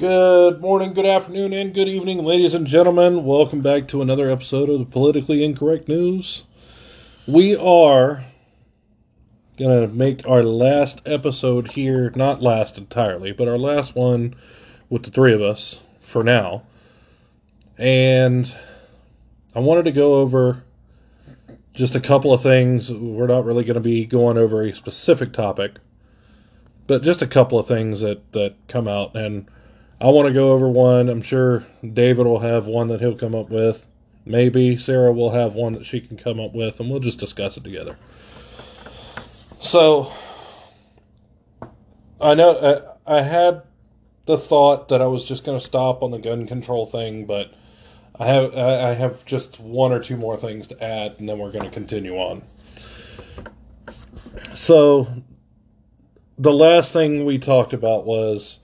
Good morning, good afternoon, and good evening, ladies and gentlemen. Welcome back to another episode of the Politically Incorrect News. We are going to make our last episode here, not last entirely, but our last one with the three of us for now. And I wanted to go over just a couple of things. We're not really going to be going over a specific topic, but just a couple of things that, that come out. And I want to go over one. I'm sure David will have one that he'll come up with. Maybe Sarah will have one that she can come up with, and we'll just discuss it together. So, I know uh, I had the thought that I was just going to stop on the gun control thing, but I have I have just one or two more things to add, and then we're going to continue on. So, the last thing we talked about was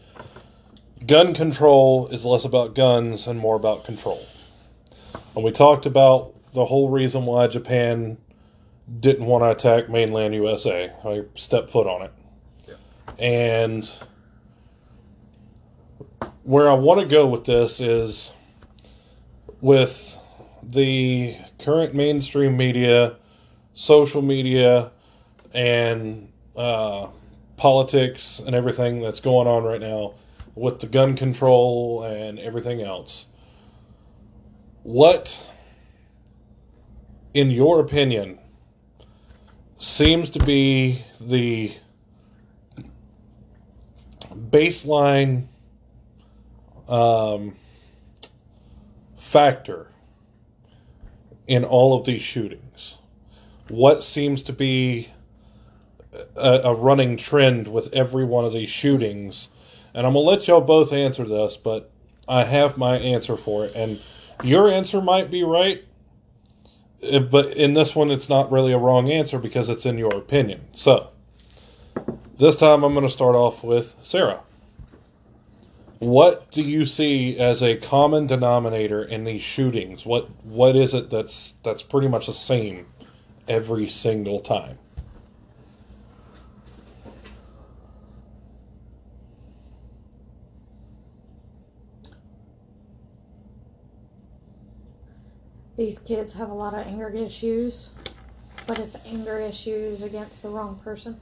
gun control is less about guns and more about control. And we talked about the whole reason why Japan didn't want to attack mainland USA. I stepped foot on it. Yeah. And where I want to go with this is with the current mainstream media, social media, and uh, politics and everything that's going on right now with the gun control and everything else. What, in your opinion, seems to be the baseline um, factor in all of these shootings? What seems to be a, a running trend with every one of these shootings? And I'm to let y'all both answer this, but I have my answer for it. And your answer might be right, eh, but in this one, it's not really a wrong answer because it's in your opinion. So, this time I'm to start off with Sarah. What do you see as a common denominator in these shootings? What what is it that's that's pretty much the same every single time? These kids have a lot of anger issues, but it's anger issues against the wrong person.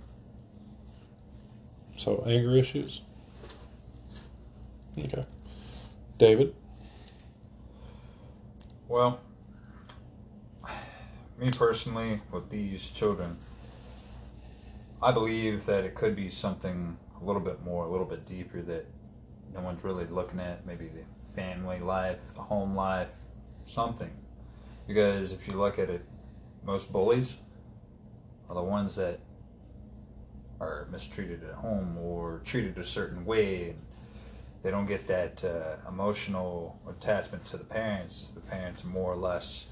So anger issues. Okay. David. Well, me personally, with these children, I believe that it could be something a little bit more, a little bit deeper that no one's really looking at. Maybe the family life, the home life, something because if you look at it, most bullies are the ones that are mistreated at home or treated a certain way. And they don't get that uh, emotional attachment to the parents. The parents are more or less,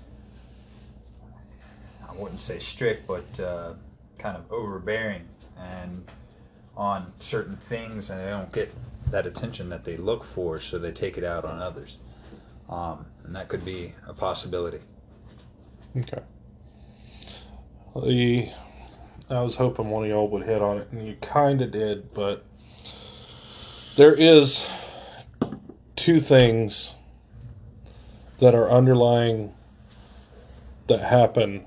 I wouldn't say strict, but uh, kind of overbearing and on certain things, and they don't get that attention that they look for, so they take it out on others. Um, and that could be a possibility. Okay. The I was hoping one of y'all would hit on it, and you kind of did, but there is two things that are underlying that happen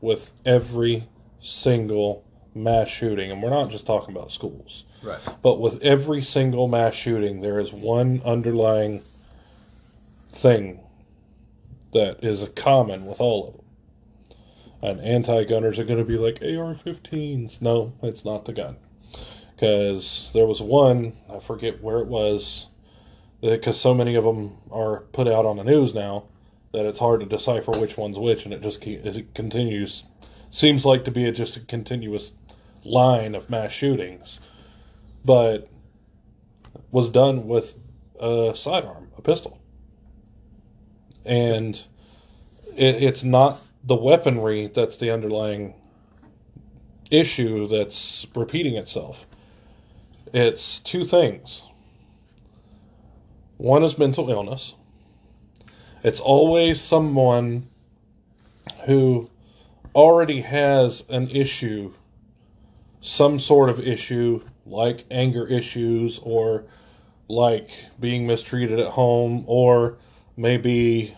with every single mass shooting, and we're not just talking about schools. Right. But with every single mass shooting, there is one underlying thing that is common with all of them and anti-gunners are going to be like AR-15s. No, it's not the gun. Because there was one, I forget where it was, because so many of them are put out on the news now that it's hard to decipher which one's which, and it just keep, it continues. Seems like to be a, just a continuous line of mass shootings, but was done with a sidearm, a pistol, and it, it's not the weaponry that's the underlying issue that's repeating itself. It's two things. One is mental illness. It's always someone who already has an issue, some sort of issue, like anger issues or like being mistreated at home or maybe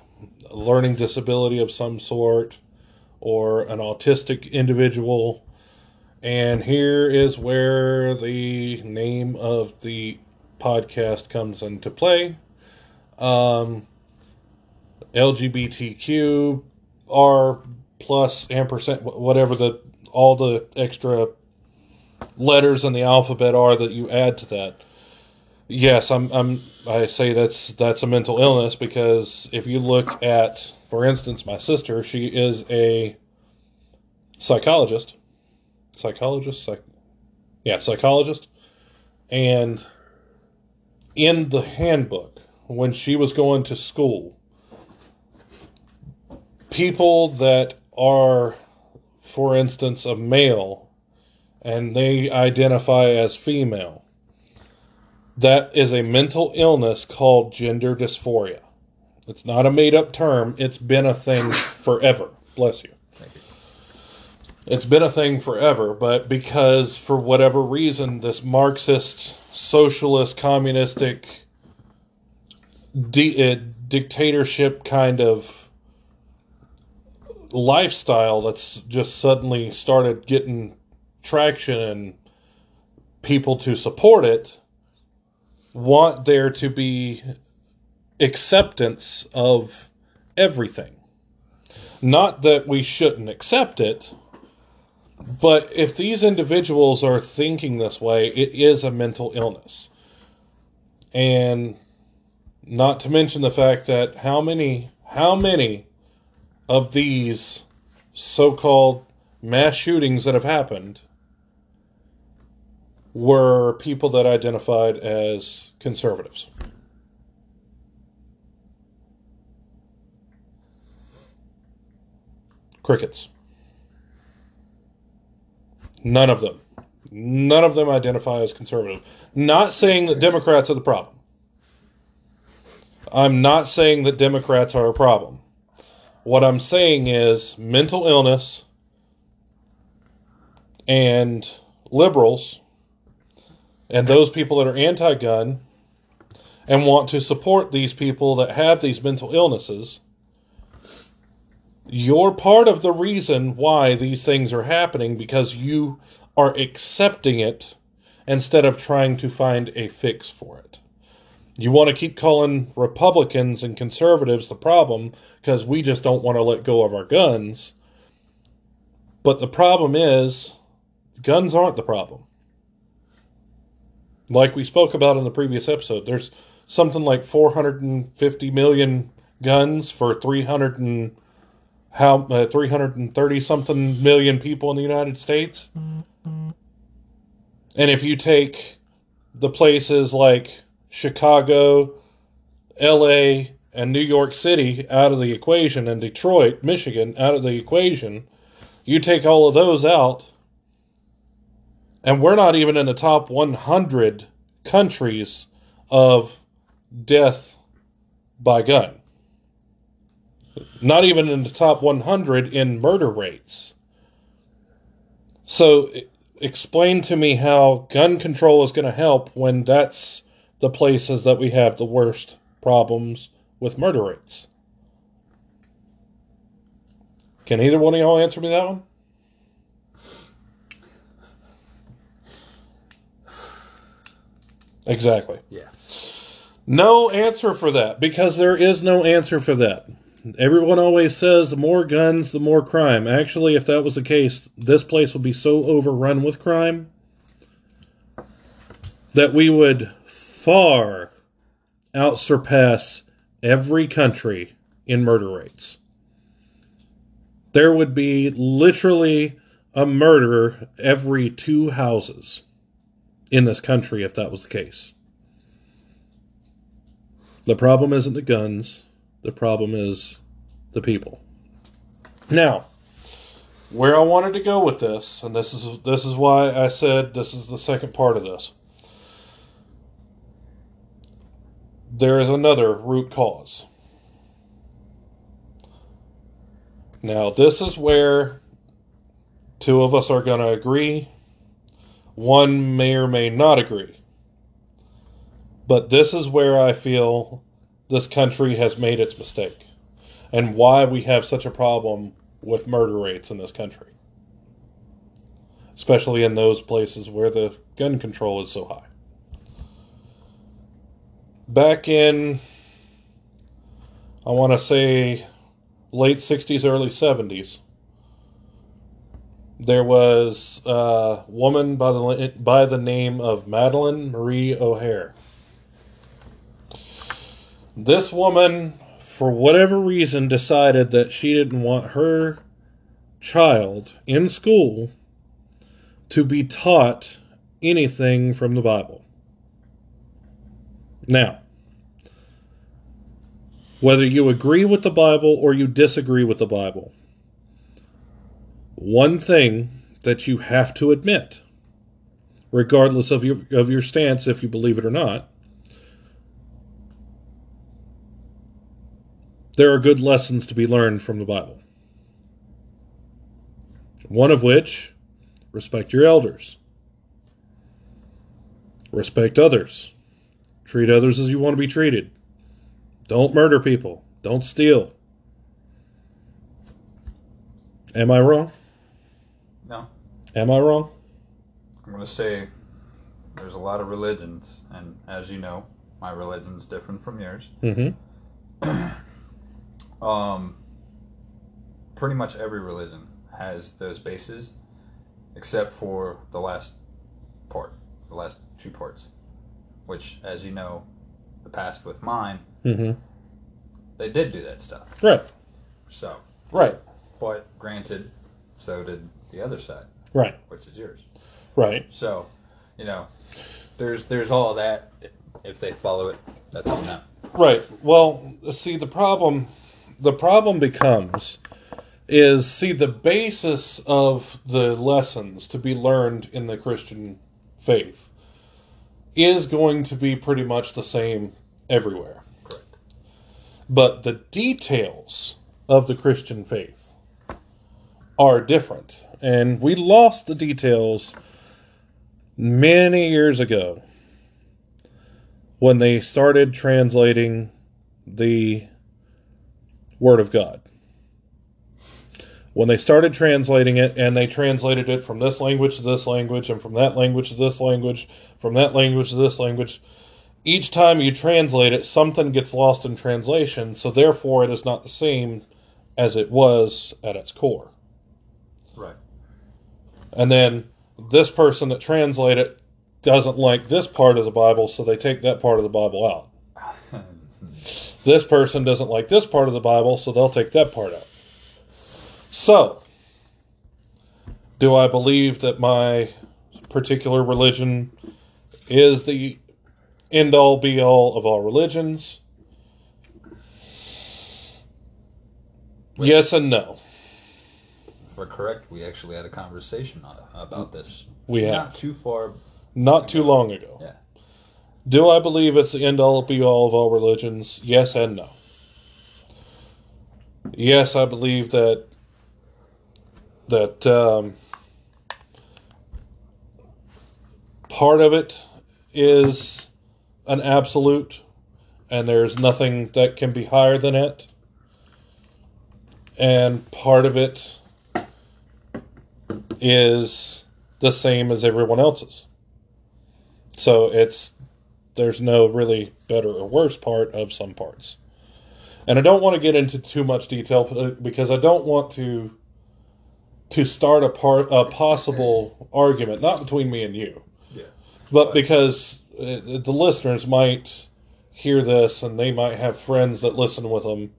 a learning disability of some sort or an autistic individual. And here is where the name of the podcast comes into play. Um, LGBTQ R plus ampersand whatever the all the extra letters in the alphabet are that you add to that. Yes, I'm I'm I say that's that's a mental illness because if you look at for instance my sister, she is a psychologist. Psychologist, psych yeah, psychologist. And in the handbook when she was going to school, people that are for instance a male and they identify as female that is a mental illness called gender dysphoria. It's not a made up term, it's been a thing forever. Bless you. It's been a thing forever, but because for whatever reason, this Marxist, socialist, communistic, di- uh, dictatorship kind of lifestyle that's just suddenly started getting traction and people to support it want there to be acceptance of everything. Not that we shouldn't accept it, but if these individuals are thinking this way, it is a mental illness. And not to mention the fact that how many how many of these so-called mass shootings that have happened were people that identified as conservatives. Crickets. None of them. None of them identify as conservative. Not saying that Democrats are the problem. I'm not saying that Democrats are a problem. What I'm saying is mental illness and liberals and those people that are anti gun and want to support these people that have these mental illnesses, you're part of the reason why these things are happening because you are accepting it instead of trying to find a fix for it. You want to keep calling Republicans and conservatives the problem because we just don't want to let go of our guns. But the problem is, guns aren't the problem. Like we spoke about in the previous episode, there's something like 450 million guns for 300 and how uh, 330 something million people in the United States. And if you take the places like Chicago, LA, and New York City out of the equation, and Detroit, Michigan out of the equation, you take all of those out, and we're not even in the top 100 countries of death by gun. Not even in the top 100 in murder rates. So, explain to me how gun control is going to help when that's the places that we have the worst problems with murder rates. Can either one of y'all answer me that one? Exactly. Yeah. No answer for that because there is no answer for that. Everyone always says the more guns, the more crime. Actually, if that was the case, this place would be so overrun with crime that we would far outsurpass every country in murder rates. There would be literally a murder every two houses in this country if that was the case. The problem isn't the guns, the problem is the people. Now, where I wanted to go with this, and this is this is why I said this is the second part of this. There is another root cause. Now, this is where two of us are going to agree. One may or may not agree. But this is where I feel this country has made its mistake and why we have such a problem with murder rates in this country. Especially in those places where the gun control is so high. Back in, I want to say, late 60s, early 70s, there was a woman by the, by the name of Madalyn Murray O'Hair. This woman, for whatever reason, decided that she didn't want her child in school to be taught anything from the Bible. Now, whether you agree with the Bible or you disagree with the Bible, one thing that you have to admit, regardless of your of your stance, if you believe it or not, there are good lessons to be learned from the Bible. One of which, respect your elders. Respect others. Treat others as you want to be treated. Don't murder people. Don't steal. Am I wrong? No. Am I wrong? I'm going to say there's a lot of religions, and as you know, my religion's different from yours. Mm-hmm. Um, pretty much every religion has those bases, except for the last part, the last two parts, which, as you know, the past with mine, Mm-hmm. they did do that stuff. Right. So, Right. but granted, so did the other side, Right. which is yours. Right. So, you know, there's there's all that. If they follow it, that's on them. Right. Well, see the problem the problem becomes is see the basis of the lessons to be learned in the Christian faith is going to be pretty much the same everywhere. Correct. But the details of the Christian faith are different. And we lost the details many years ago when they started translating the Word of God. When they started translating it, and they translated it from this language to this language, and from that language to this language, from that language to this language, each time you translate it, something gets lost in translation, so therefore it is not the same as it was at its core. Right. And then this person that translated it doesn't like this part of the Bible, so they take that part of the Bible out. This person doesn't like this part of the Bible, so they'll take that part out. So, do I believe that my particular religion is the end all be all of all religions? Yes and no. For correct, we actually had a conversation about this. We have. not too far. Not too long ago. Yeah. Do I believe it's the end all be all of all religions? Yes and no. Yes, I believe that that um, part of it is an absolute, and there's nothing that can be higher than it. And part of it is the same as everyone else's. So it's there's no really better or worse part of some parts. And I don't want to get into too much detail because I don't want to to start a part a possible argument not between me and you, Yeah. but because uh, the listeners might hear this and they might have friends that listen with them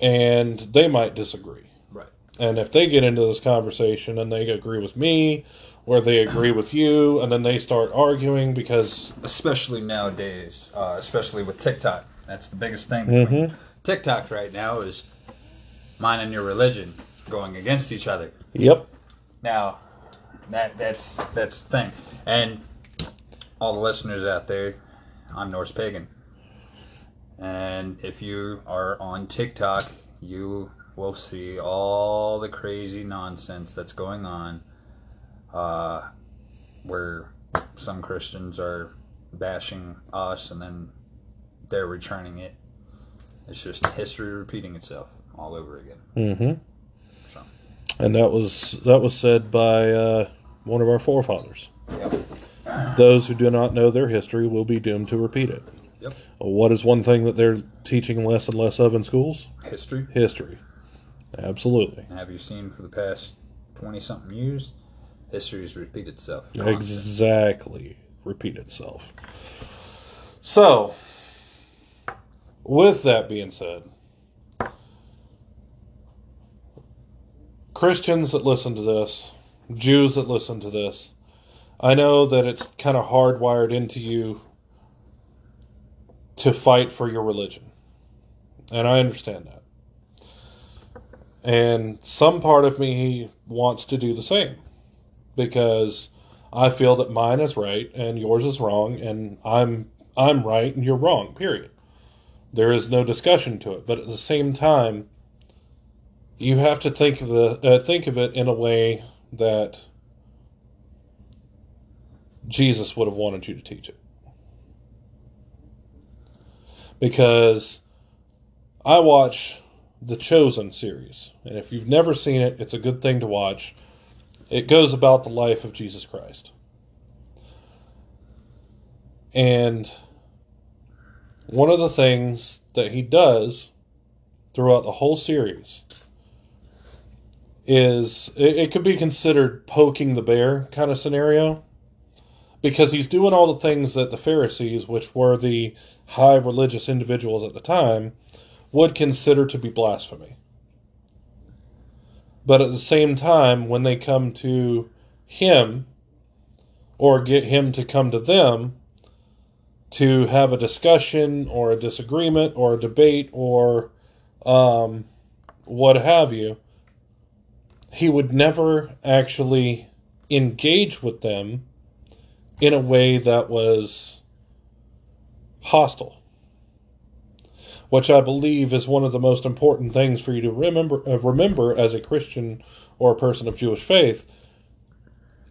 and they might disagree. Right. And if they get into this conversation and they agree with me or they agree with you and then they start arguing because Especially nowadays, uh, especially with TikTok. That's the biggest thing. Between TikTok right now is mine and your religion going against each other. yep Now, that that's that's the thing. And all the listeners out there, I'm Norse pagan. And if you are on TikTok, you will see all the crazy nonsense that's going on, uh, where some Christians are bashing us, and then they're returning it. It's just history repeating itself all over again. Mm-hmm. So. And that was that was said by uh, one of our forefathers. Yep. Those who do not know their history will be doomed to repeat it. Yep. What is one thing that they're teaching less and less of in schools? History. History. Absolutely. Have you seen for the past twenty something years? History's repeat itself. constantly. Exactly. Repeat itself. So, with that being said, Christians that listen to this, Jews that listen to this, I know that it's kind of hardwired into you to fight for your religion. And I understand that. And some part of me wants to do the same because I feel that mine is right and yours is wrong and I'm I'm right and you're wrong. Period. There is no discussion to it, but at the same time you have to think of the uh, think of it in a way that Jesus would have wanted you to teach it. Because I watch the Chosen series, and if you've never seen it, it's a good thing to watch. It goes about the life of Jesus Christ. And one of the things that he does throughout the whole series is it, it could be considered poking the bear kind of scenario because he's doing all the things that the Pharisees, which were the high religious individuals at the time, would consider to be blasphemy. But at the same time, when they come to him or get him to come to them to have a discussion or a disagreement or a debate or um, what have you, he would never actually engage with them in a way that was hostile which I believe is one of the most important things for you to remember uh, remember as a Christian or a person of Jewish faith.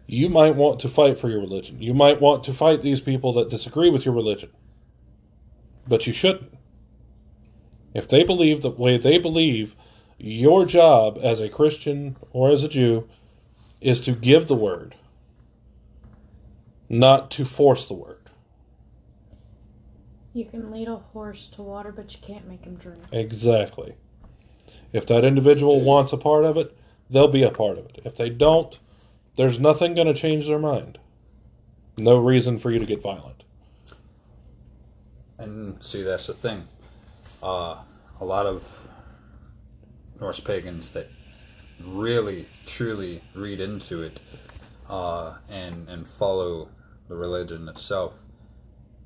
You might want to fight for your religion. You might want to fight these people that disagree with your religion. But you shouldn't. If they believe the way they believe, your job as a Christian or as a Jew is to give the word, not to force the word. You can lead a horse to water, but you can't make him drink. Exactly. If that individual wants a part of it, they'll be a part of it. If they don't, there's nothing going to change their mind. No reason for you to get violent. And see, that's the thing. Uh, a lot of Norse pagans that really, truly read into it uh, and and follow the religion itself.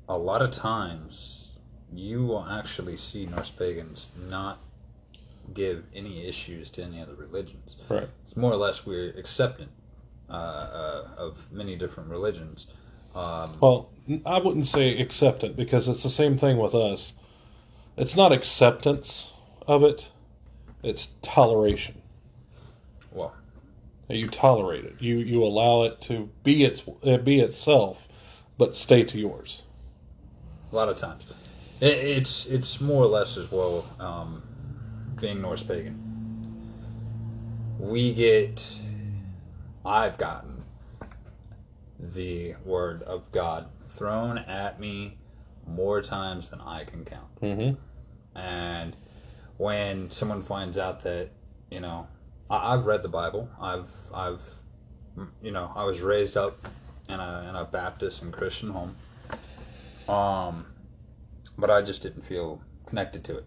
A lot of times, you will actually see Norse pagans not give any issues to any other religions. Right. It's more or less we're acceptant uh, uh, of many different religions. Um, Well, I wouldn't say acceptant because it's the same thing with us. It's not acceptance of it, it's toleration. well, You tolerate it. You you allow it to be its uh, be itself, but stay to yours. A lot of times, it, it's it's more or less as well. Um, being Norse pagan, we get, I've gotten the word of God thrown at me more times than I can count. Mm-hmm. And when someone finds out that, you know, I, I've read the Bible, I've, I've, you know, I was raised up in a, in a Baptist and Christian home. Um, but I just didn't feel connected to it.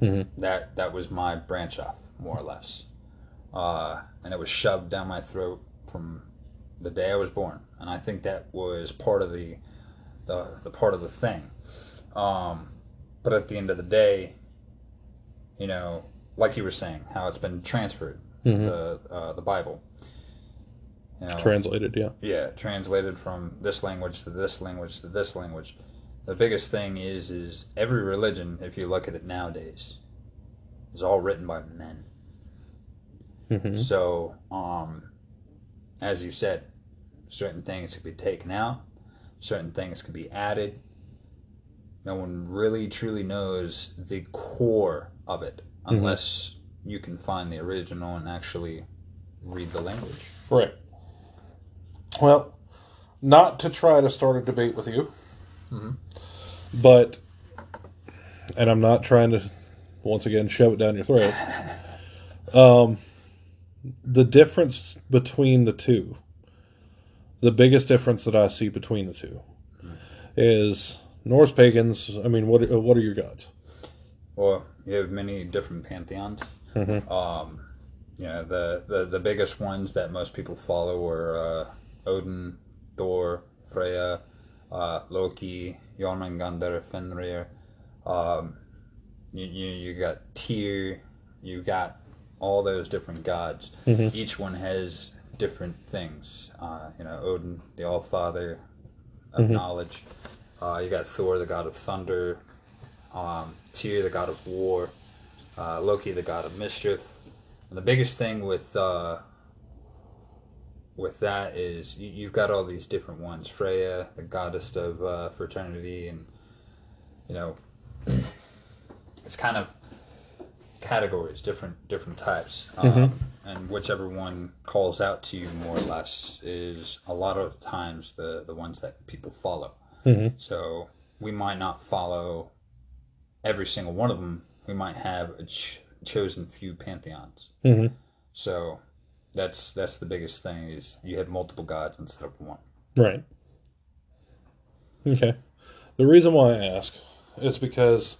Mm-hmm. That, that was my branch off, more or less. Uh, and it was shoved down my throat from the day I was born. And I think that was part of the, the, the part of the thing. Um, but at the end of the day, you know, like you were saying, how it's been transferred, Mhm. the uh, the Bible. You know, Translated, yeah. yeah, translated from this language to this language to this language. The biggest thing is is every religion, if you look at it nowadays, is all written by men. Mm-hmm. So, um, as you said, certain things could be taken out, certain things could be added. No one really truly knows the core of it unless you can find the original and actually read the language. Right. Well, not to try to start a debate with you, but, and I'm not trying to, once again, shove it down your throat. Um, the difference between the two, the biggest difference that I see between the two, is Norse pagans. I mean, what are, what are your gods? Well, you have many different pantheons. Um, you know, the, the, the biggest ones that most people follow are uh, Odin, Thor, Freya, uh, Loki, Jormungandr, Fenrir. Um, you, you, you got Tyr, you got all those different gods. Each one has different things. Uh, you know, Odin, the All Father of knowledge. Uh, you got Thor, the god of thunder. Um, Tyr, the god of war. Uh, Loki, the god of mischief. And the biggest thing with uh, with that is you, you've got all these different ones. Freya, the goddess of uh, fraternity, and you know, it's kind of categories, different different types, um, and whichever one calls out to you more or less is a lot of times the the ones that people follow. So we might not follow every single one of them. We might have a ch- chosen few pantheons. Mhm. So that's that's the biggest thing is you have multiple gods instead of one. Right. Okay. The reason why I ask is because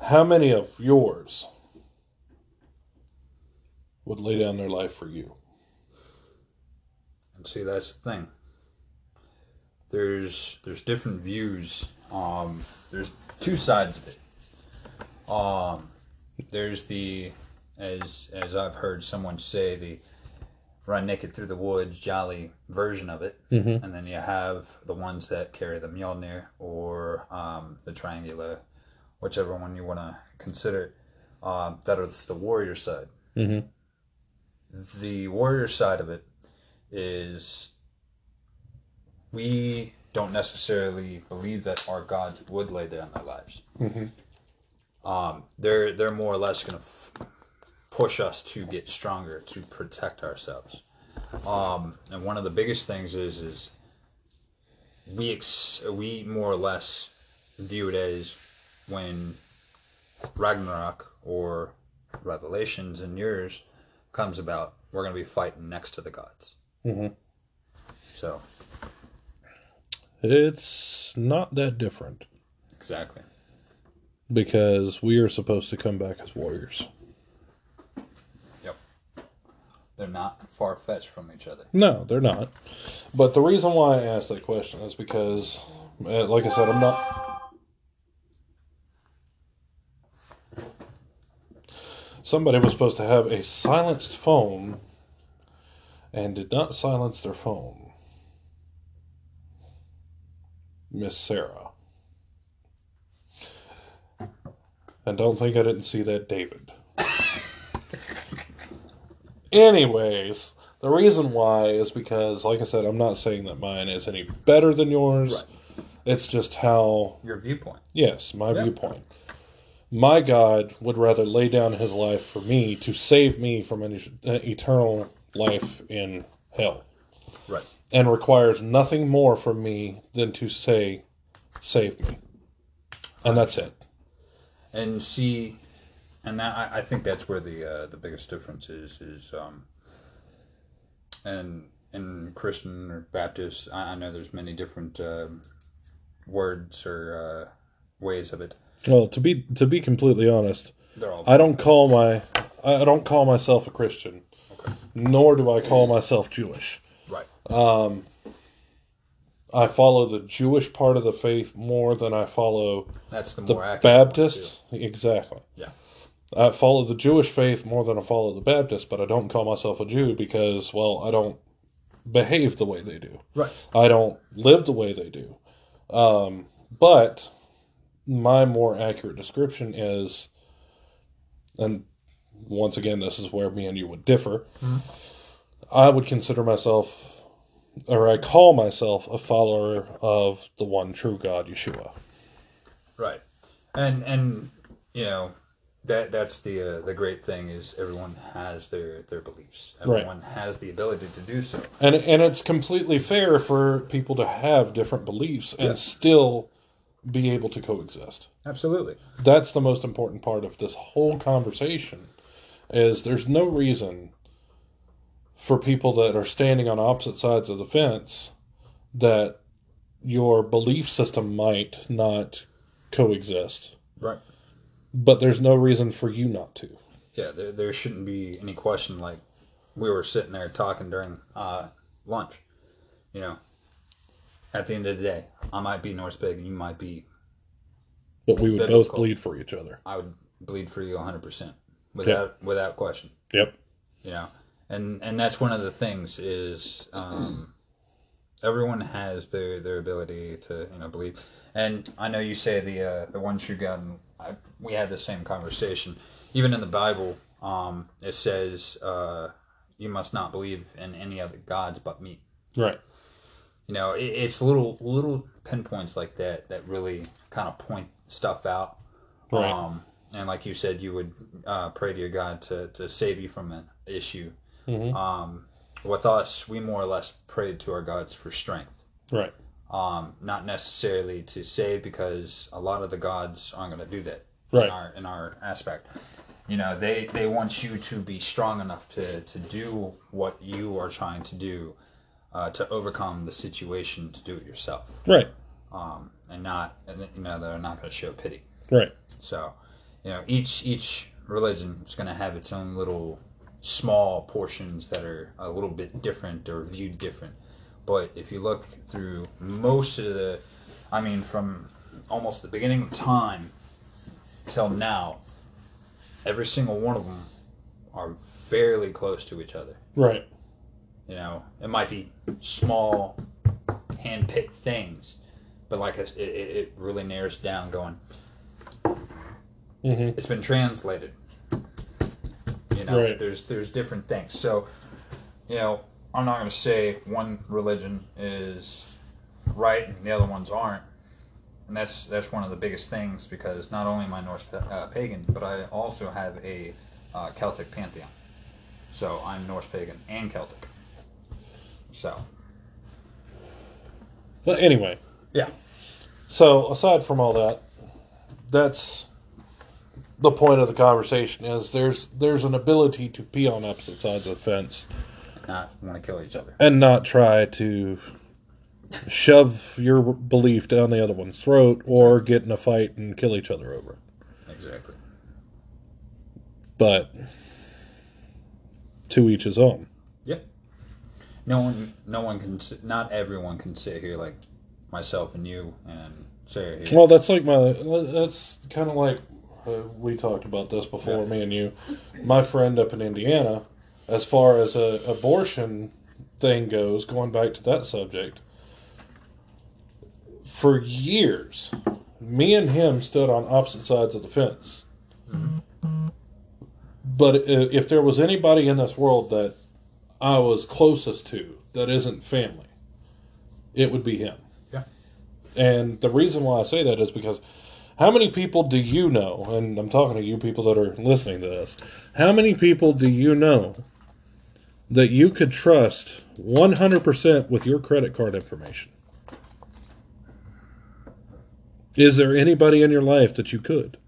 how many of yours would lay down their life for you? And see, that's the thing. There's there's different views. Um, there's two sides of it. Um, there's the as as I've heard someone say the run naked through the woods jolly version of it, and then you have the ones that carry the Mjolnir or um, the triangular, whichever one you want to consider. Um, that is the warrior side. Mhm. The warrior side of it is we don't necessarily believe that our gods would lay down their lives. Um, they're they're more or less going to f- push us to get stronger to protect ourselves. Um, and one of the biggest things is is we ex- we more or less view it as when Ragnarok or Revelations in yours comes about, we're going to be fighting next to the gods. Mhm. So It's not that different exactly. because we are supposed to come back as warriors. Yep. They're not far fetched from each other. No, they're not. But the reason why I asked that question is because, uh, like I said, I'm not. Somebody was supposed to have a silenced phone and did not silence their phone. Miss Sarah. And don't think I didn't see that, David. Anyways, the reason why is because, like I said, I'm not saying that mine is any better than yours. Right. It's just how, Your viewpoint. yes, my Yeah. viewpoint. My God would rather lay down his life for me to save me from an eternal life in hell Right. and requires nothing more from me than to say, save me. And that's it. and see and that I, I think that's where the uh, the biggest difference is is um and in Christian or Baptist I, I know there's many different um, words or uh, ways of it Well, to be to be completely honest, I don't call my I don't call myself a Christian, nor do I call myself Jewish. right I follow the Jewish part of the faith more than I follow that's the the Baptist. Exactly. yeah I follow the Jewish faith more than I follow the Baptist, but I don't call myself a Jew because, well, I don't behave the way they do. right I don't live the way they do. Um, but my more accurate description is, and once again, this is where me and you would differ. I would consider myself or I call myself a follower of the one true God, Yeshua. Right, and and you know that that's the uh, the great thing is everyone has their their beliefs. Right. Everyone has the ability to do so. And and it's completely fair for people to have different beliefs and Yeah. still be able to coexist. Absolutely. That's the most important part of this whole conversation is there's no reason for people that are standing on opposite sides of the fence that your belief system might not coexist. Right. But there's no reason for you not to. Yeah, there, there shouldn't be any question. Like we were sitting there talking during uh, lunch. You know, at the end of the day, I might be Norse pagan you might be. But we would both bleed for each other. I would bleed for you 100 percent without without question. Yep. You know, and and that's one of the things is um, everyone has their their ability to you know believe. And I know you say the uh, the one true God. And I, we had the same conversation. Even in the Bible, um, it says uh, you must not believe in any other gods but me. Right. You know, it, it's little little pinpoints like that that really kind of point stuff out. Right. Um, and like you said, you would uh, pray to your God to, to save you from an issue. Um, with us, we more or less prayed to our gods for strength. Right. Um, not necessarily to save because a lot of the gods aren't going to do that Right. in our in our aspect. You know, they they want you to be strong enough to to do what you are trying to do uh, to overcome the situation to do it yourself, Right. um, and not and you know they're not going to show pity. Right. So, you know, each each religion is going to have its own little small portions that are a little bit different or viewed different. But if you look through most of the, I mean, from almost the beginning of time till now, every single one of them are fairly close to each other. Right. You know, it might be small, hand-picked things, but like it, it it really narrows down. Going, mm-hmm. it's been translated. You know, Right. there's there's different things. So, you know, I'm not going to say one religion is right and the other ones aren't, and that's that's one of the biggest things because not only am I Norse uh, pagan, but I also have a uh, Celtic pantheon. So I'm Norse pagan and Celtic. So. But anyway, yeah, so aside from all that, that's the point of the conversation is there's there's an ability to be on opposite sides of the fence not want to kill each other. and not try to shove your belief down the other one's throat or get in a fight and kill each other over it. Exactly. But to each his own. Yeah. No one, no one can. Not everyone can sit here like myself and you and Sarah here. Well, that's like my. That's kind of like uh, we talked about this before, Yeah. me and you. My friend up in Indiana, as far as a abortion thing goes, going back to that subject, for years, me and him stood on opposite sides of the fence. But if there was anybody in this world that I was closest to that isn't family, it would be him. Yeah. And the reason why I say that is because how many people do you know, and I'm talking to you people that are listening to this, how many people do you know that you could trust 100% with your credit card information? Is there anybody in your life that you could?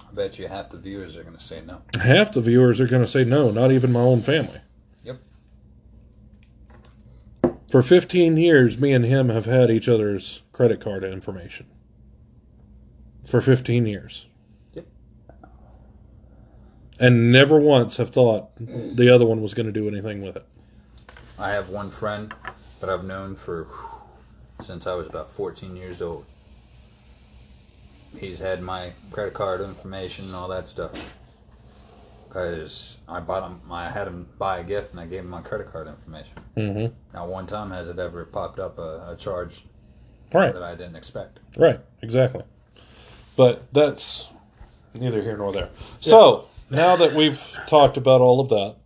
I bet you half the viewers are going to say no. Half the viewers are going to say no, not even my own family. Yep. For 15 years, me and him have had each other's credit card information. For 15 years. Yep. And never once have thought the other one was going to do anything with it. I have one friend that I've known for whew, since I was about 14 years old. He's had my credit card information and all that stuff. Because I bought him, I had him buy a gift and I gave him my credit card information. Mm-hmm. Not one time has it ever popped up a, a charge Right, that I didn't expect. right, exactly. But that's neither here nor there. So, now that we've talked about all of that,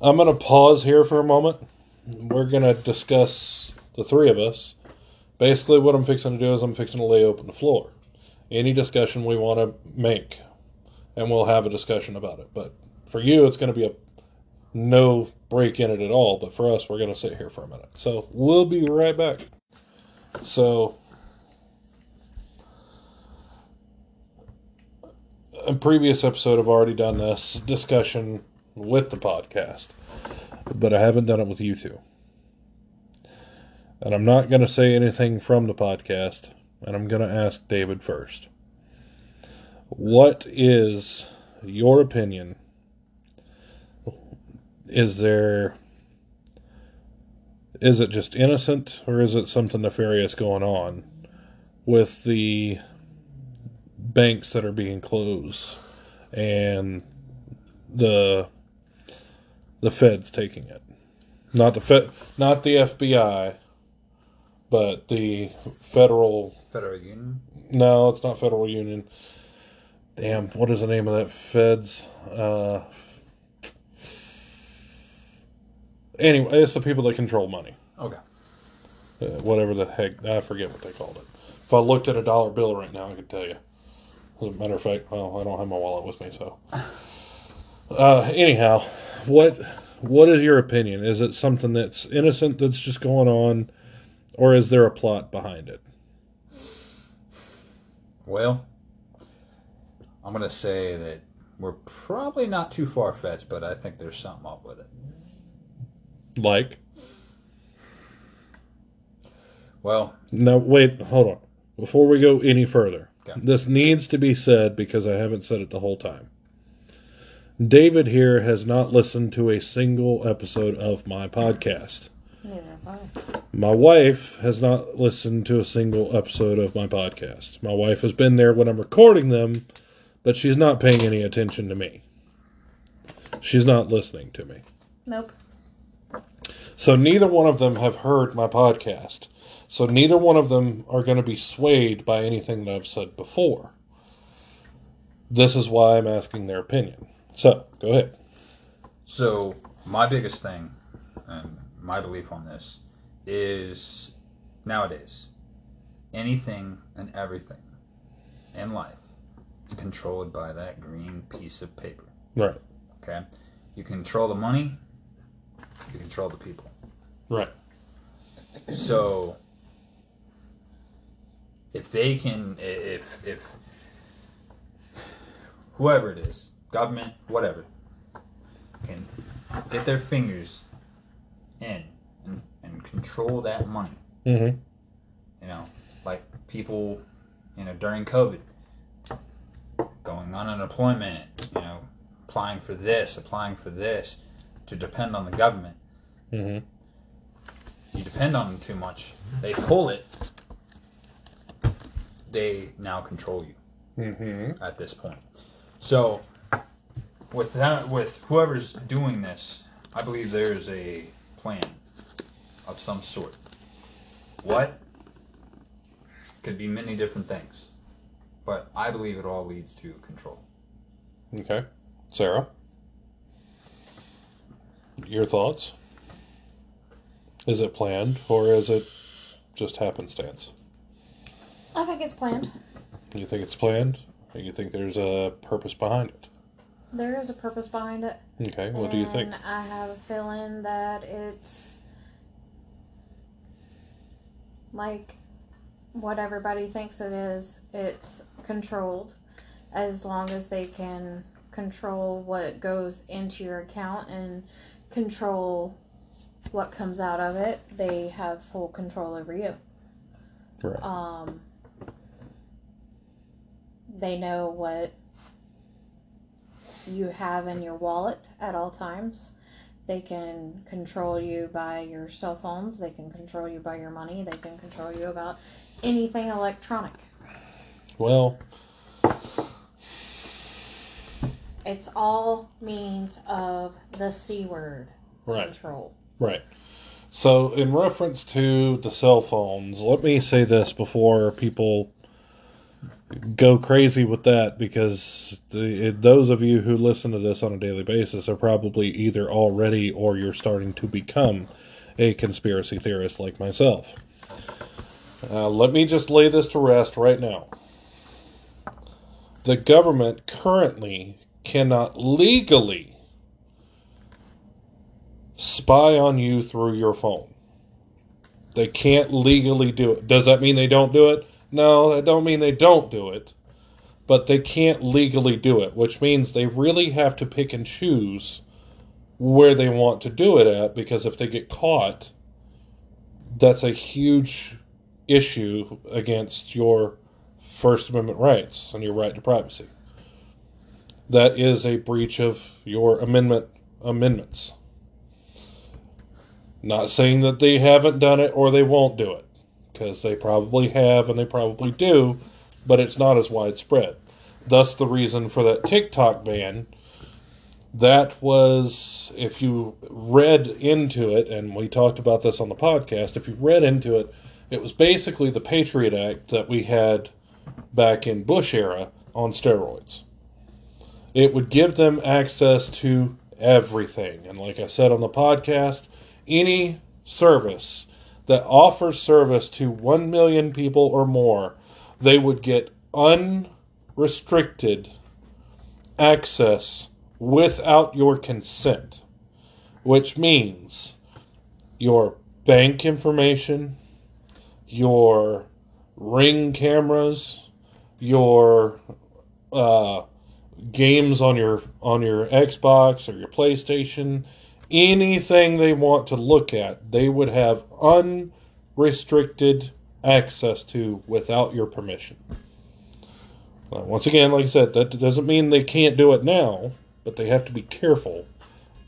I'm going to pause here for a moment. We're going to discuss the three of us. Basically, what I'm fixing to do is I'm fixing to lay open the floor. Any discussion we want to make, and we'll have a discussion about it. But for you, it's going to be a no break in it at all. But for us, we're going to sit here for a minute. So we'll be right back. So, a previous episode, I've already done this discussion with the podcast, but I haven't done it with you two. And I'm not going to say anything from the podcast, and I'm going to ask David first. What is your opinion? Is there. Is it just innocent, or is it something nefarious going on with the banks that are being closed and the the feds taking it. Not the Fed, not the FBI, but the federal. Federal Union. No, it's not Federal Union. Damn, what is the name of that feds? Uh, anyway, it's the people that control money. Okay. Uh, whatever the heck, I forget what they called it. If I looked at a dollar bill right now, I could tell you. As a matter of fact, well, I don't have my wallet with me, so. Uh, anyhow, what what is your opinion? Is it something that's innocent that's just going on, or is there a plot behind it? Well, I'm gonna say that we're probably not too far fetched, but I think there's something up with it. Like, Well, now wait, hold on. Before we go any further, Okay. this needs to be said because I haven't said it the whole time. David here has not listened to a single episode of my podcast. Neither have I. My wife has not listened to a single episode of my podcast. My wife has been there when I'm recording them, but she's not paying any attention to me. She's not listening to me. Nope. So neither one of them have heard my podcast. So neither one of them are going to be swayed by anything that I've said before. This is why I'm asking their opinion. So, go ahead. so my biggest thing and my belief on this is nowadays anything and everything in life is controlled by that green piece of paper. Right. Okay? You control the money, you control the people. Right. So if they can if if whoever it is, government, whatever, can get their fingers in and, and control that money, Mm-hmm. you know, like people, you know, during COVID, going on unemployment, you know, applying for this, applying for this, to depend on the government. Mm-hmm. you depend on them too much, they pull it, they now control you Mm-hmm. at this point. So, with that, with whoever's doing this, I believe there's a plan of some sort. What? Could be many different things, but I believe it all leads to control. Okay. Sarah? Your thoughts? Is it planned or is it just happenstance? I think it's planned. You think it's planned? Or you think there's a purpose behind it? There is a purpose behind it. Okay, what do you think? And I have a feeling that it's like what everybody thinks it is. It's controlled as long as they can control what goes into your account and control what comes out of it. They have full control over you. Right. Um, they know what you have in your wallet at all times. They can control you by your cell phones. They can control you by your money. They can control you about anything electronic. Well, It's all means of the C word right. control. Right. So, in reference to the cell phones, let me say this before people go crazy with that because the, it, those of you who listen to this on a daily basis are probably either already or you're starting to become a conspiracy theorist like myself. Uh, let me just lay this to rest right now. The government currently cannot legally spy on you through your phone. They can't legally do it. Does that mean they don't do it? No, I don't mean they don't do it. But they can't legally do it, which means they really have to pick and choose where they want to do it at because if they get caught, that's a huge issue against your First Amendment rights and your right to privacy. That is a breach of your amendment amendments. Not saying that they haven't done it or they won't do it, because they probably have and they probably do, but it's not as widespread. Thus, the reason for that TikTok ban. That was, if you read into it, and we talked about this on the podcast, if you read into it, it was basically the Patriot Act that we had back in Bush era on steroids. It would give them access to everything. And like I said on the podcast, any service that offers service to 1 million people or more, they would get unrestricted access without your consent, which means your bank information, your ring cameras, your uh, games on your on your Xbox or your PlayStation, anything they want to look at, they would have unrestricted access to without your permission. Once again, like I said, that doesn't mean they can't do it now, but they have to be careful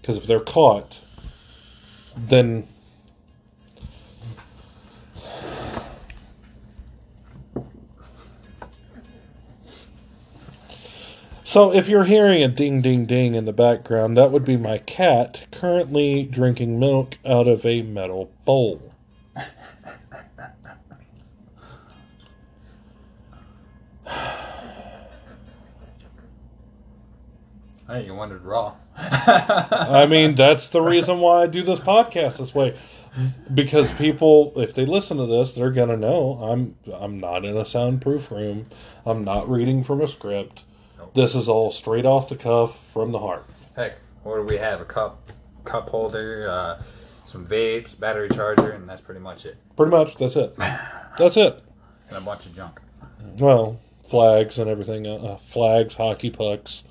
because if they're caught, then So, if you're hearing a ding ding ding in the background, that would be my cat currently drinking milk out of a metal bowl. Hey, you wanted raw. I mean, that's the reason why I do this podcast this way. Because people, if they listen to this, they're gonna know I'm I'm not in a soundproof room. I'm not reading from a script. This is all straight off the cuff from the heart. Heck, what do we have? A cup, cup holder, uh, some vapes, battery charger, and that's pretty much it. Pretty much, that's it. That's it. And a bunch of junk. Well, flags and everything. Uh, flags, hockey pucks,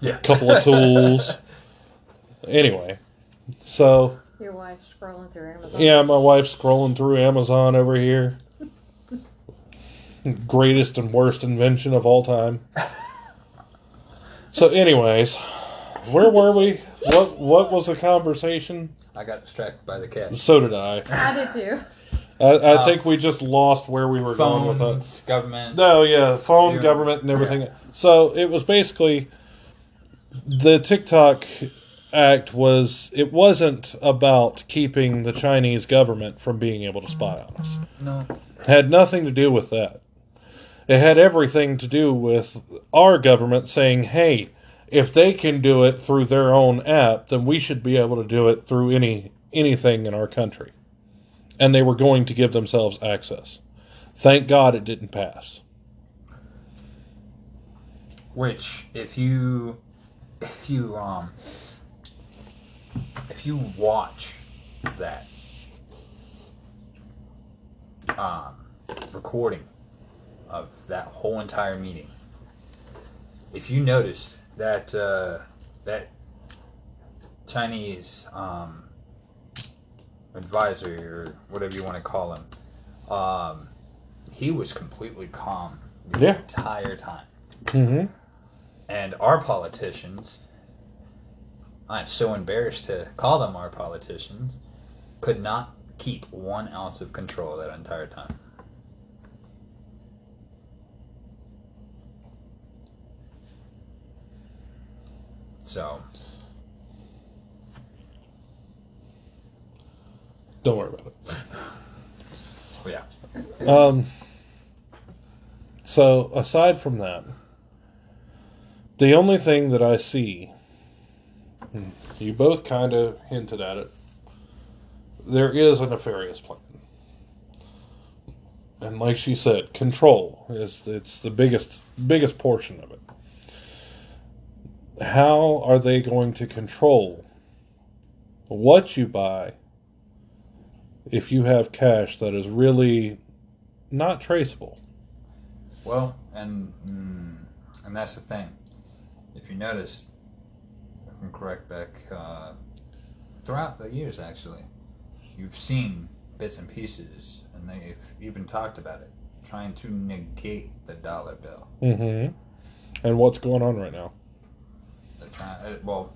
Yeah. couple of tools. anyway, so Your wife scrolling through Amazon. yeah, my wife's scrolling through Amazon over here. Greatest and worst invention of all time. So, anyways, where were we? What what was the conversation? I got distracted by the cat. So did I. I did too. I, I Uh, think we just lost where we were going with it. Phones, government. No, yeah, phone, Yeah. government, and everything. So it was basically the TikTok act was it wasn't about keeping the Chinese government from being able to spy on us. No. Had nothing to do with that. It had everything to do with our government saying, "Hey, if they can do it through their own app, then we should be able to do it through any anything in our country." And they were going to give themselves access. Thank God it didn't pass. Which, if you, if you, um, if you watch that, um, recording of that whole entire meeting, if you noticed that, uh, that Chinese, um, advisor or whatever you want to call him, um, he was completely calm the Yeah. entire time. Mm-hmm. And our politicians, I'm so embarrassed to call them our politicians, could not keep one ounce of control that entire time. So, Don't worry about it. yeah. Um, So, aside from that, the only thing that I see, you both kind of hinted at it, there is a nefarious plan. And like she said, control is it's the biggest biggest portion of it. How are they going to control what you buy if you have cash that is really not traceable? Well, and mm, and that's the thing. If you notice, if I'm correct, Beck, uh, throughout the years, actually, you've seen bits and pieces, and they've even talked about it, trying to negate the dollar bill. Mm-hmm. And what's going on right now? Trying. Uh, well,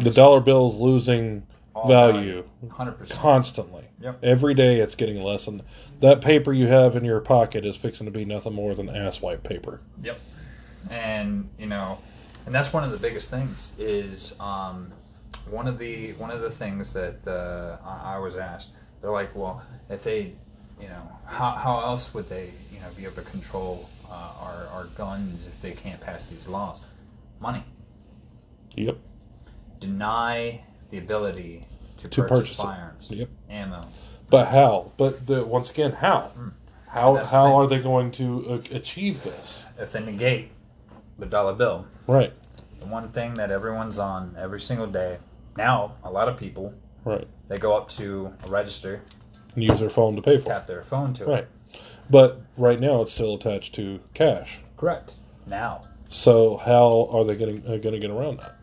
The dollar bill is losing value hundred percent. constantly. Yep. Every day it's getting less, and that paper you have in your pocket is fixing to be nothing more than ass wipe paper. Yep. And you know, and that's one of the biggest things is um, one of the one of the things that uh, I, I was asked. They're like, well, if they, you know, how, how else would they, you know, be able to control uh, our our guns if they can't pass these laws? Money. Yep. Deny the ability to, To purchase, purchase firearms, Yep. ammo. But how? But the, once again, how? How. That's the how thing. are they going to uh, achieve this? If they negate the dollar bill, Right. the one thing that everyone's on every single day. Now, a lot of people Right. they go up to a register, And use their phone to pay for it. tap their phone to it. Right. But right now it's still attached to cash. Correct. Now, So how are they getting uh, going to get around that?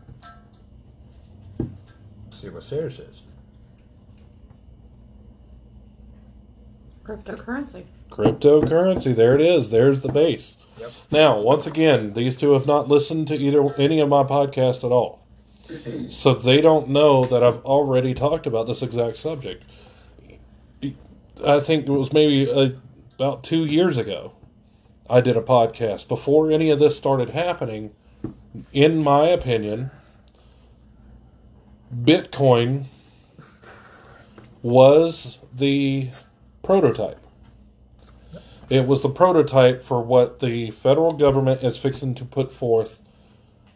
See what Sarah says. Cryptocurrency. Cryptocurrency. There it is. There's the base. Yep. Now, once again, these two have not listened to either any of my podcasts at all. So they don't know that I've already talked about this exact subject. I think it was maybe uh about two years ago. I did a podcast before any of this started happening. In my opinion, Bitcoin was the prototype. It was the prototype for what the federal government is fixing to put forth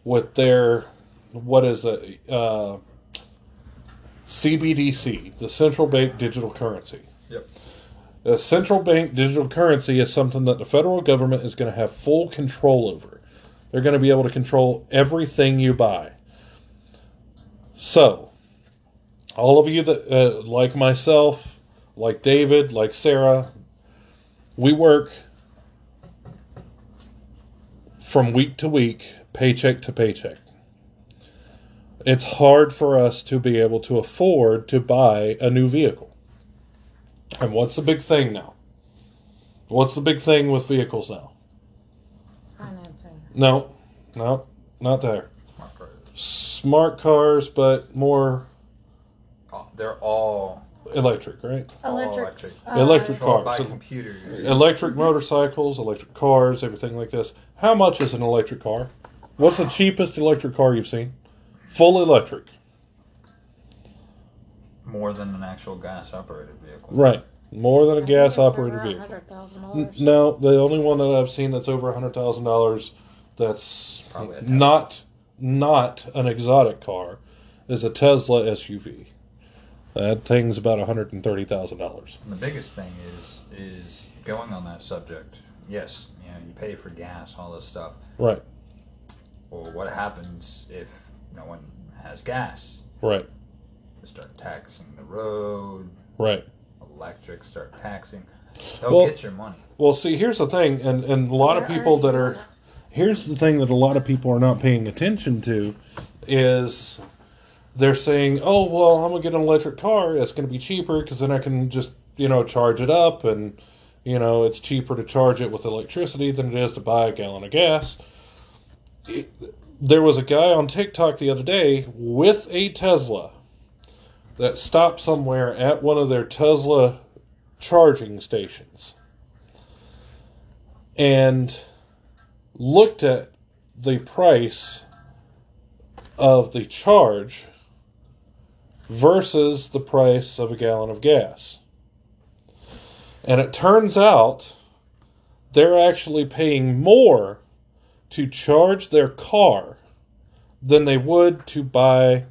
with their what is it uh, CBDC, the central bank digital currency. Yep. A central bank digital currency is something that the federal government is going to have full control over. They're going to be able to control everything you buy. So, all of you that, uh, like myself, like David, like Sarah, we work from week to week, paycheck to paycheck. It's hard for us to be able to afford to buy a new vehicle. And what's the big thing now? What's the big thing with vehicles now? Financing. No, no, not there. Smart cars. But more Oh, they're all electric, right? Electric. electric. uh, Electric controlled by So- computers. Electric motorcycles, electric cars, everything like this. How much is an electric car? What's the cheapest electric car you've seen? Full electric. More than an actual gas operated vehicle. Right. More than a gas-operated vehicle. N- No, the only one that I've seen that's over hundred thousand dollars that's Probably not not an exotic car is a Tesla SUV. That thing's about hundred and thirty thousand dollars. The biggest thing is is going on that subject. Yes, you know, you pay for gas, all this stuff. Right, Well, what happens if no one has gas? right, They start taxing the road. right. Electric start taxing. They'll Well- get your money. Well, see, here's the thing, and and a lot of people that are that. Here's the thing that a lot of people are not paying attention to is they're saying, "Oh, well, I'm gonna get an electric car. It's gonna be cheaper because then I can just you know charge it up, and you know it's cheaper to charge it with electricity than it is to buy a gallon of gas." It- there was a guy on TikTok the other day with a Tesla that stopped somewhere at one of their Tesla charging stations and looked at the price of the charge versus the price of a gallon of gas. And it turns out they're actually paying more to charge their car than they would to buy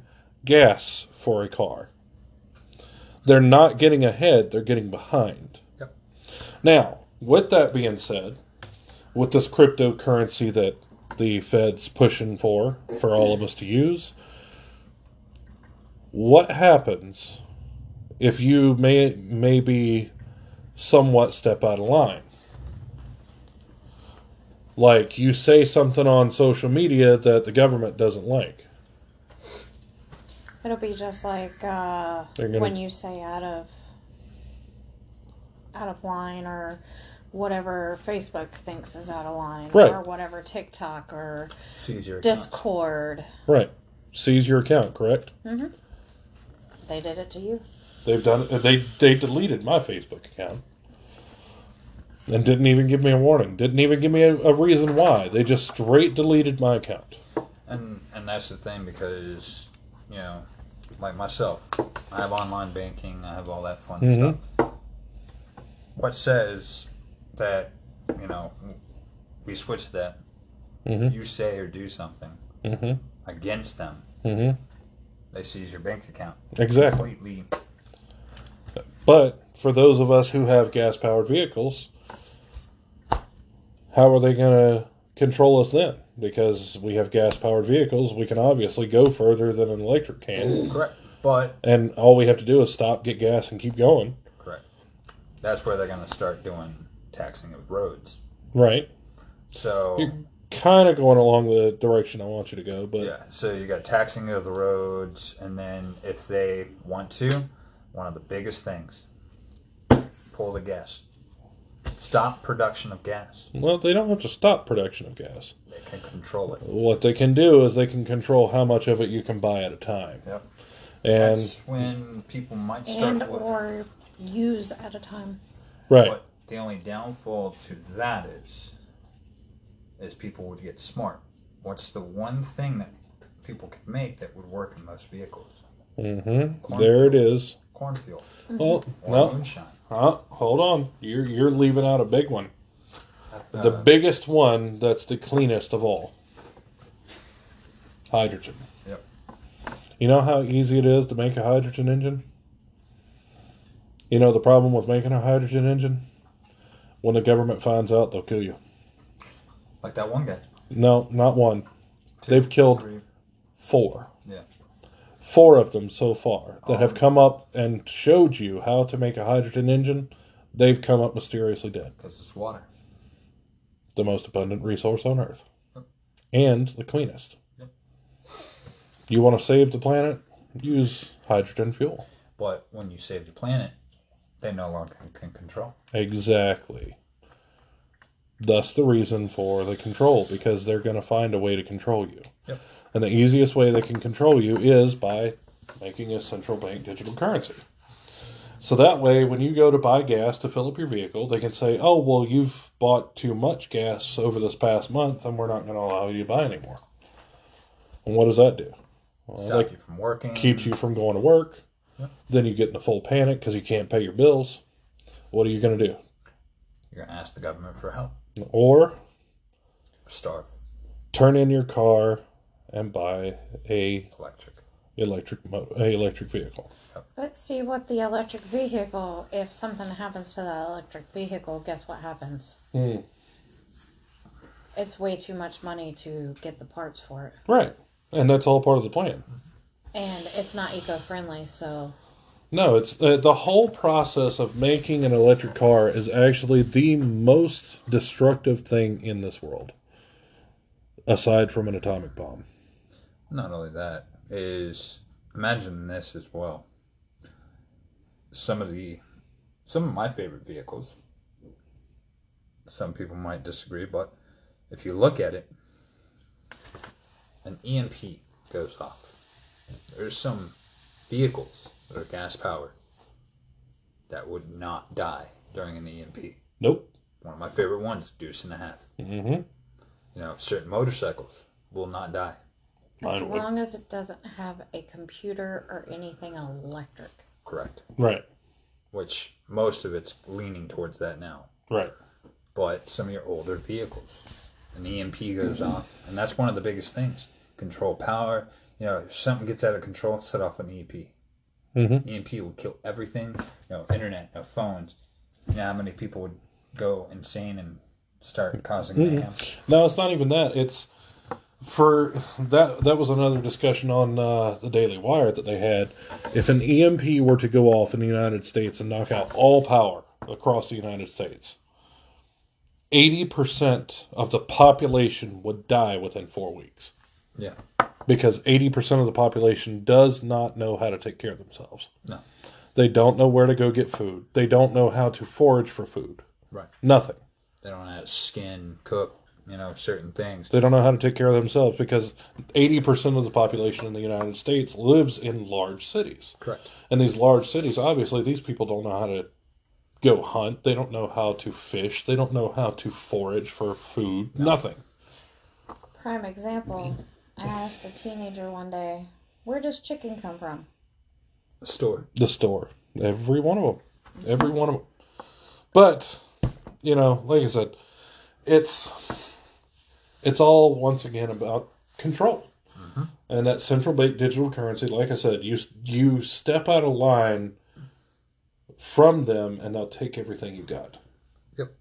gas for a car. They're not getting ahead, they're getting behind. Yep. Now, with that being said, with this cryptocurrency that the Fed's pushing for for all of us to use, what happens if you may maybe somewhat step out of line? Like you say something on social media that the government doesn't like. It'll be just like uh, gonna- when you say out of out of line or whatever Facebook thinks is out of line Right. or whatever TikTok or Seize your accounts. Discord. Right. Seize your account, correct? They did it to you. They've done they they deleted my Facebook account. And didn't even give me a warning. Didn't even give me a, a reason why. They just straight deleted my account. And and that's the thing because you know, like myself, I have online banking. I have all that fun Mhm. stuff. What says that you know we switch that? Mhm. You say or do something Mm-hmm. against them, Mm-hmm. they seize your bank account. Exactly. Completely. But for those of us who have gas powered vehicles, how are they going to control us then? Because we have gas powered vehicles, we can obviously go further than an electric can. Correct. But And all we have to do is stop, get gas, and keep going. correct. That's where they're going to start doing taxing of roads. Right. So You're kind of going along the direction I want you to go, but Yeah, so you got taxing of the roads, and then if they want to, one of the biggest things, pull the gas. Stop production of gas. well, they don't have to stop production of gas. They can control it. What they can do is they can control how much of it you can buy at a time. Yep. And That's when people might start And looking. or use at a time. right, But the only downfall to that is, is people would get smart. What's the one thing that people could make that would work in most vehicles? mm-hmm. there it is. Corn fuel Well, no, moonshine. uh, hold on. You're you're leaving out a big one. The Uh, biggest one that's the cleanest of all. Hydrogen. Yep. You know how easy it is to make a hydrogen engine? You know the problem with making a hydrogen engine? When the government finds out, they'll kill you. like that one guy. No, not one. They've killed Three. four. Yeah. Four of them so far that have Oh. come up and showed you how to make a hydrogen engine. They've come up mysteriously dead. Because it's water. The most abundant resource on Earth. And the cleanest. Yep. You want to save the planet? Use hydrogen fuel. But when you save the planet, they no longer can control. Exactly. Thus the reason for the control, because they're going to find a way to control you. Yep. And the easiest way they can control you is by making a central bank digital currency. So that way, when you go to buy gas to fill up your vehicle, they can say, oh, well, you've bought too much gas over this past month, and we're not going to allow you to buy anymore. And what does that do? Well, Stop you from working. keeps you from going to work. Yep. Then you get in a full panic because you can't pay your bills. What are you going to do? You're going to ask the government for help. Or Starve. turn in your car and buy a Electric. electric mo- a electric vehicle. But see what the electric vehicle, if something happens to that electric vehicle, guess what happens? Hmm. It's way too much money to get the parts for it. Right, and that's all part of the plan. And it's not eco friendly, so No, it's uh, the whole process of making an electric car is actually the most destructive thing in this world, aside from an atomic bomb. Not only that, is imagine this as well. Some of the, some of my favorite vehicles. Some people might disagree, but if you look at it, an EMP goes off. There's some vehicles that are gas powered that would not die during an EMP. Nope. One of my favorite ones, Deuce and a Half. Mm-hmm. You know, certain motorcycles will not die. as Mine would. long as it doesn't have a computer or anything electric. Correct. Right. Which most of it's leaning towards that now. Right. but some of your older vehicles. An EMP goes off, and that's one of the biggest things. Control power. You know, if something gets out of control, set off an EMP. Mhm. EMP will kill everything. No internet, no phones. You know how many people would go insane and start causing mayhem? No, it's not even that. It's for that. That was another discussion on uh, the Daily Wire that they had. If an EMP were to go off in the United States and knock out all power across the United States, eighty percent of the population would die within four weeks Yeah. because eighty percent of the population does not know how to take care of themselves. No. They don't know where to go get food. They don't know how to forage for food. Right. Nothing. They don't know how to skin, cook, you know, certain things. They don't know how to take care of themselves because 80% of the population in the United States lives in large cities. Correct. And these large cities, obviously, these people don't know how to go hunt. They don't know how to fish. They don't know how to forage for food. Nothing. Prime example. I asked a teenager one day, "Where does chicken come from?" The store. The store. Every one of them. Every one of them. But, you know, like I said, it's it's all once again about control. Mm-hmm. And that central bank digital currency, like I said, you you step out of line from them and they'll take everything you've got. Yep.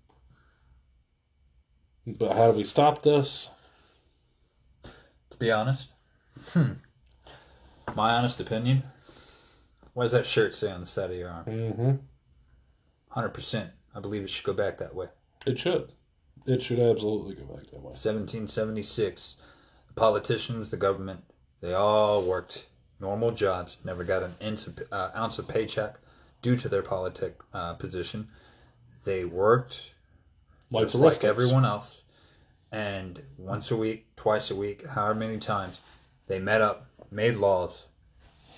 But how do we stop this? Be honest, hmm. my honest opinion, what does that shirt say on the side of your arm? Mm-hmm. 100%. I believe it should go back that way. It should. It should absolutely go back that way. 1776. The politicians, the government, they all worked normal jobs, never got an ounce of, uh, ounce of paycheck due to their politic uh, position. They worked Like just the rest like of everyone else. And once a week, twice a week, however many times, they met up, made laws.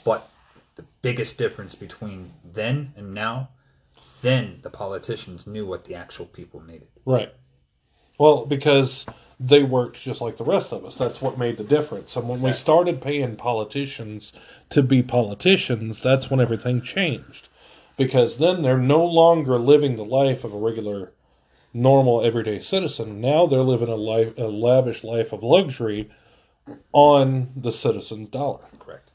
But the biggest difference between then and now, then the politicians knew what the actual people needed. Right. Well, because they worked just like the rest of us. That's what made the difference. And when we started paying politicians to be politicians, that's when everything changed. Because then they're no longer living the life of a regular, normal, everyday citizen. Now they're living a life, a lavish life of luxury on the citizen's dollar. Correct.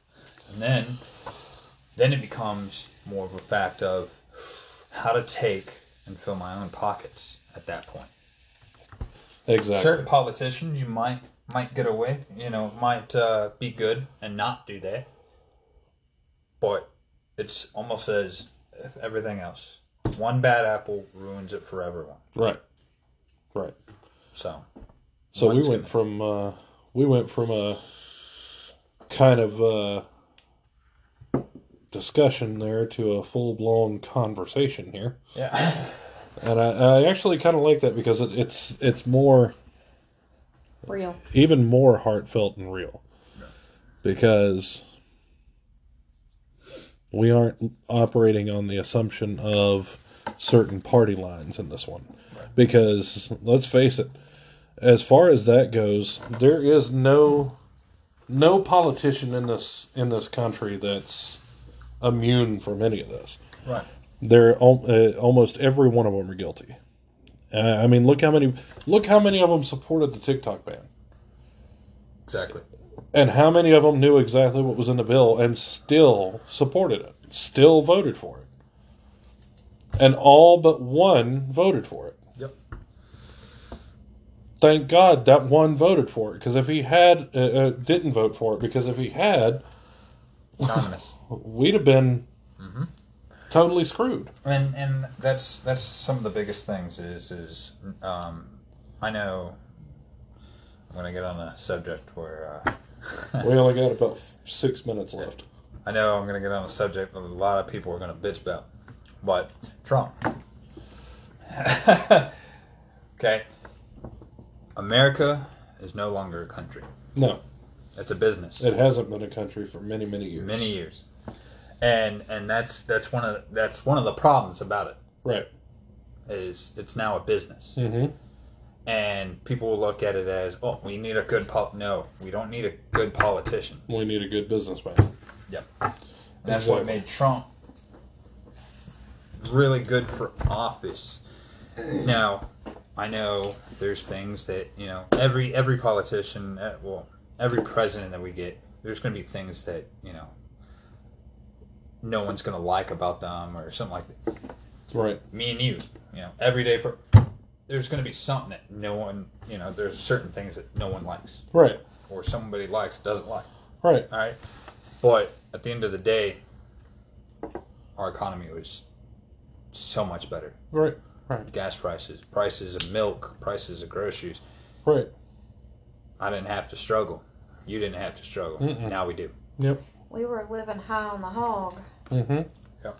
And then, then it becomes more of a fact of how to take and fill my own pockets at that point. Exactly. Certain politicians you might might get away, you know, might uh, be good and not do that. But it's almost as if everything else. One bad apple ruins it for everyone. Right. Right. So So we One's went from uh, we went from a kind of uh, discussion there to a full blown conversation here, yeah, and I, I actually kind of like that because it, it's it's more Real. even more heartfelt and real because we aren't operating on the assumption of certain party lines in this one because let's face it as far as that goes there is no no politician in this in this country that's immune from any of this right. they're uh, almost every one of them are guilty uh, i mean look how many look how many of them supported the tiktok ban Exactly. and how many of them knew exactly what was in the bill and still supported it, still voted for it? And all but one voted for it. Yep. Thank God that one voted for it, because if he had uh, uh, didn't vote for it, because if he had, we'd have been totally screwed. and and that's that's some of the biggest things is is um, I know I'm gonna get on a subject where uh, We only got about f- six minutes left. I know I'm gonna get on a subject that a lot of people are gonna bitch about, but Trump. okay, America is no longer a country; No, it's a business. it hasn't been a country for many, many years. Many years, and and that's that's one of that's one of the problems about it Right. is it's now a business. Mm-hmm. and people will look at it as, "Oh, we need a good pol." No, we don't need a good politician. We need a good businessman. Yep. And that's what made Trump really good for office. Now, I know there's things that you know every every politician, uh, well, every president that we get, there's going to be things that you know no one's going to like about them or something like that. Right. Me and you, you know, everyday. Per- there's going to be something that no one, you know, there's certain things that no one likes Right. or somebody likes doesn't like. Right. All right, but at the end of the day, our economy was so much better. Right. Right. Gas prices, prices of milk, prices of groceries. Right. I didn't have to struggle. You didn't have to struggle. Mm-mm. Now we do. Yep. We were living high on the hog. Mm-hmm. Yep.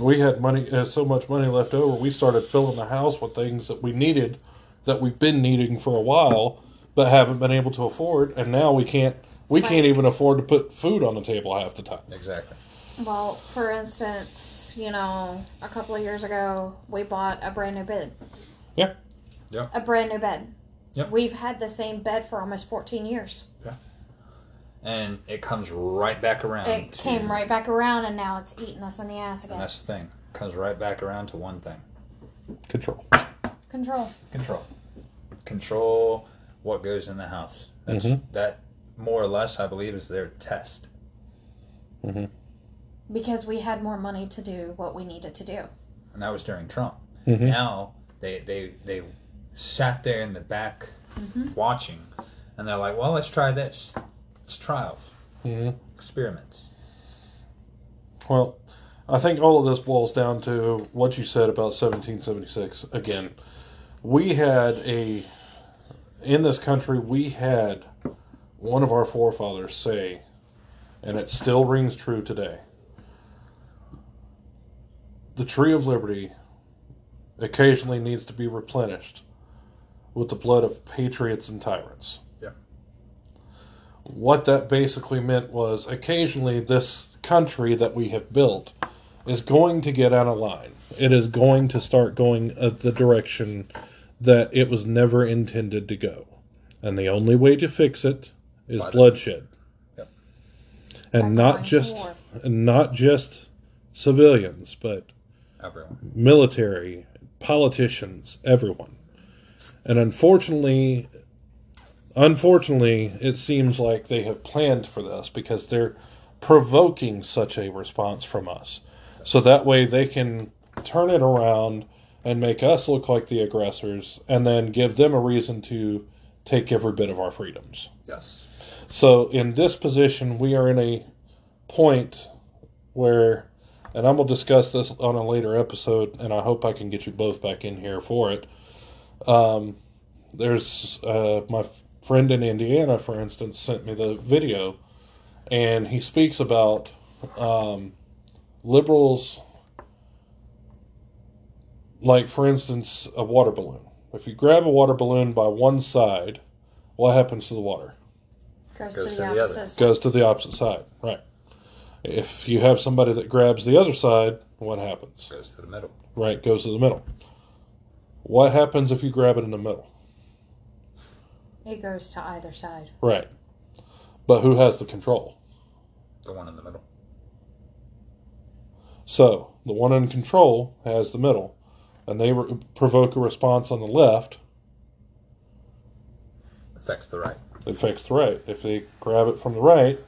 We had money, uh, so much money left over. We started filling the house with things that we needed, that we've been needing for a while, but haven't been able to afford. And now we can't. We Right. can't even afford to put food on the table half the time. Exactly. Well, for instance, you know, a couple of years ago, we bought a brand new bed. Yeah. Yeah. A brand new bed. Yep. We've had the same bed for almost 14 years. Yeah. And it comes right back around. It to- came right back around, and now it's eating us in the ass And again. that's the thing. Comes right back around to one thing: Control. Control. control. Control what goes in the house. That's Mhm. that more or less, I believe, is their test. Because we had more money to do what we needed to do. and that was during Trump. Mhm. Now they they they sat there in the back watching, and they're like, "Well, let's try this. It's trials, hmm experiments." Well, I think all of this boils down to what you said about 1776. Again, we had a, in this country, we had one of our forefathers say, and it still rings true today the tree of liberty occasionally needs to be replenished with the blood of patriots and tyrants. Yeah. What that basically meant was occasionally this country that we have built is going to get out of line. It is going to start going uh, the direction that it was never intended to go. And the only way to fix it is By bloodshed. Yep. And By not just and not just civilians, but Everyone. military, politicians, everyone. And unfortunately, unfortunately, it seems like they have planned for this because they're provoking such a response from us. So that way they can turn it around and make us look like the aggressors and then give them a reason to take every bit of our freedoms. Yes. So in this position, we are in a point where, and I'm gonna discuss this on a later episode, and I hope I can get you both back in here for it. Um, there's uh, my f- friend in Indiana, for instance, sent me the video, and he speaks about um, liberals, like for instance, a water balloon. If you grab a water balloon by one side, what happens to the water? Goes, Goes to to the the opposite. other. side. goes to the opposite side. Right. If you have somebody that grabs the other side, what happens? Goes to the middle. Right, goes to the middle. What happens if you grab it in the middle? It goes to either side. Right. But who has the control? The one in the middle. So, the one in control has the middle, and they re- provoke a response on the left, Affects the right. it affects the right. If they grab it from the right,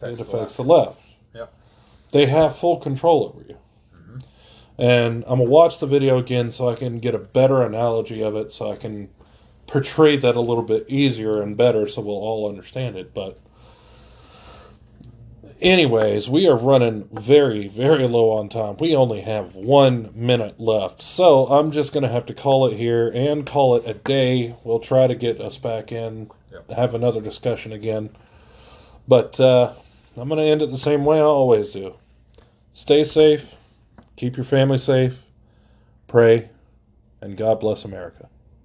Affects it the affects left. the left. They have full control over you. And I'm gonna watch the video again so I can get a better analogy of it, so I can portray that a little bit easier and better, so we'll all understand it. But, anyways, we are running very, very low on time. We only have one minute left, so I'm just gonna have to call it here and call it a day. We'll try to get us back in, Yep. have another discussion again. But uh, I'm going to end it the same way I always do. Stay safe, keep your family safe, pray, and God bless America.